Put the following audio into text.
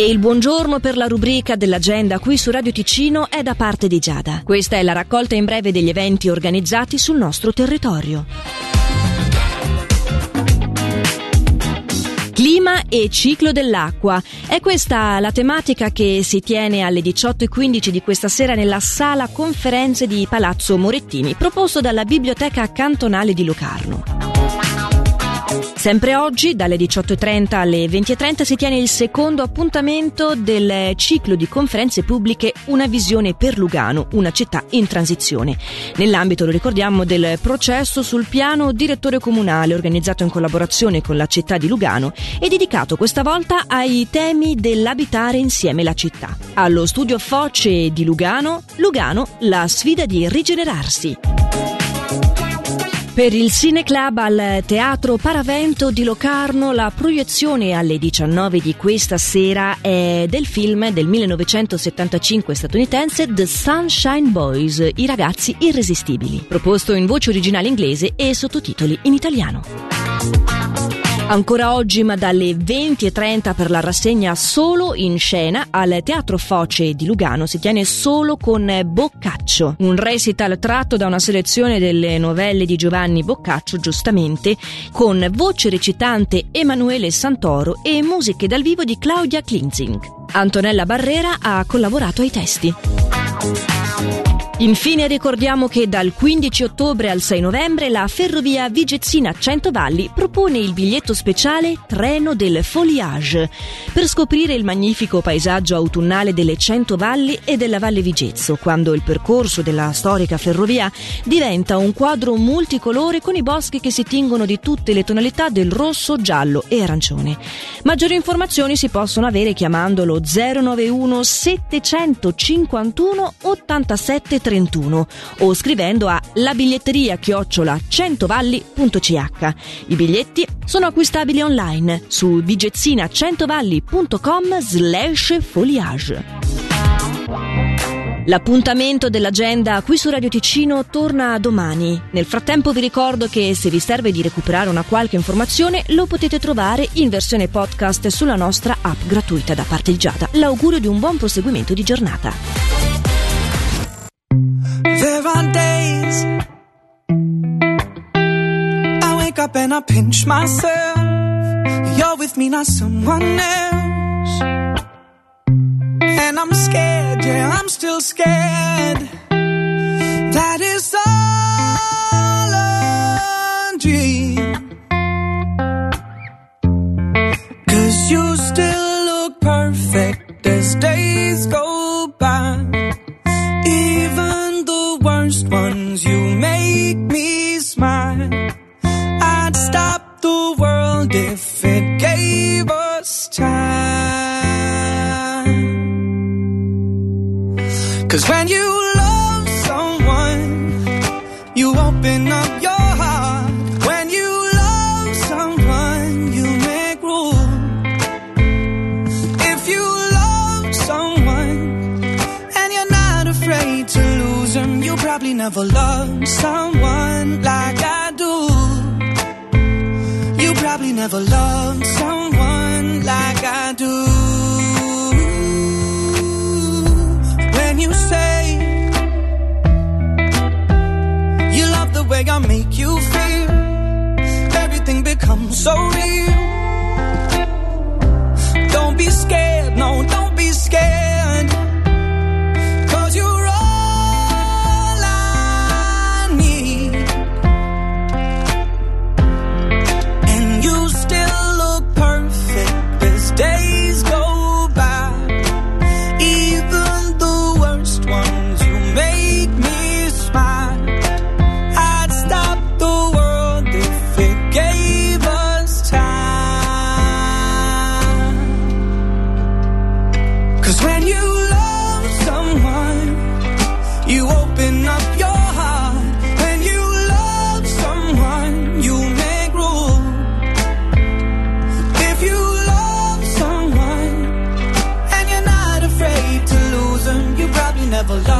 E il buongiorno per la rubrica dell'agenda qui su Radio Ticino è da parte di Giada. Questa è la raccolta in breve degli eventi organizzati sul nostro territorio. Clima e ciclo dell'acqua. È questa la tematica che si tiene alle 18.15 di questa sera nella sala conferenze di Palazzo Morettini, proposto dalla Biblioteca Cantonale di Locarno. Sempre oggi, dalle 18.30 alle 20.30, si tiene il secondo appuntamento del ciclo di conferenze pubbliche Una visione per Lugano, una città in transizione. Nell'ambito, lo ricordiamo, del processo sul piano direttore comunale organizzato in collaborazione con la città di Lugano e dedicato questa volta ai temi dell'abitare insieme la città. Allo studio Foce di Lugano, Lugano, la sfida di rigenerarsi. Per il Cineclub al Teatro Paravento di Locarno la proiezione alle 19 di questa sera è del film del 1975 statunitense The Sunshine Boys, i ragazzi irresistibili, proposto in voce originale inglese e sottotitoli in italiano. Ancora oggi, ma dalle 20.30 per la rassegna solo in scena al Teatro Foce di Lugano si tiene solo con Boccaccio, un recital tratto da una selezione delle novelle di Giovanni Boccaccio, giustamente, con voce recitante Emanuele Santoro e musiche dal vivo di Claudia Klinzing. Antonella Barrera ha collaborato ai testi. Infine ricordiamo che dal 15 ottobre al 6 novembre la ferrovia Vigezzina Centovalli propone il biglietto speciale Treno del Foliage per scoprire il magnifico paesaggio autunnale delle Centovalli e della Valle Vigezzo, quando il percorso della storica ferrovia diventa un quadro multicolore con i boschi che si tingono di tutte le tonalità del rosso, giallo e arancione. Maggiori informazioni si possono avere chiamandolo 091 751 87 30 31 o scrivendo a labiglietteria chiocciola centovalli.ch. I biglietti sono acquistabili online su bigezzina100valli.com slash foliage. L'appuntamento dell'agenda qui su Radio Ticino torna domani. Nel frattempo vi ricordo che se vi serve di recuperare una qualche informazione lo potete trovare in versione podcast sulla nostra app gratuita da parte di Giada. L'augurio di un buon proseguimento di giornata. Up and I pinch myself. You're with me, not someone else. And I'm scared, yeah, I'm still scared. That is all a dream. Cause you still look perfect as days go by. Cause when you love someone, you open up your heart. When you love someone, you make room. If you love someone and you're not afraid to lose them, you probably never loved someone never loved someone like I do. When you say you love the way I make you feel. Everything becomes so real. never love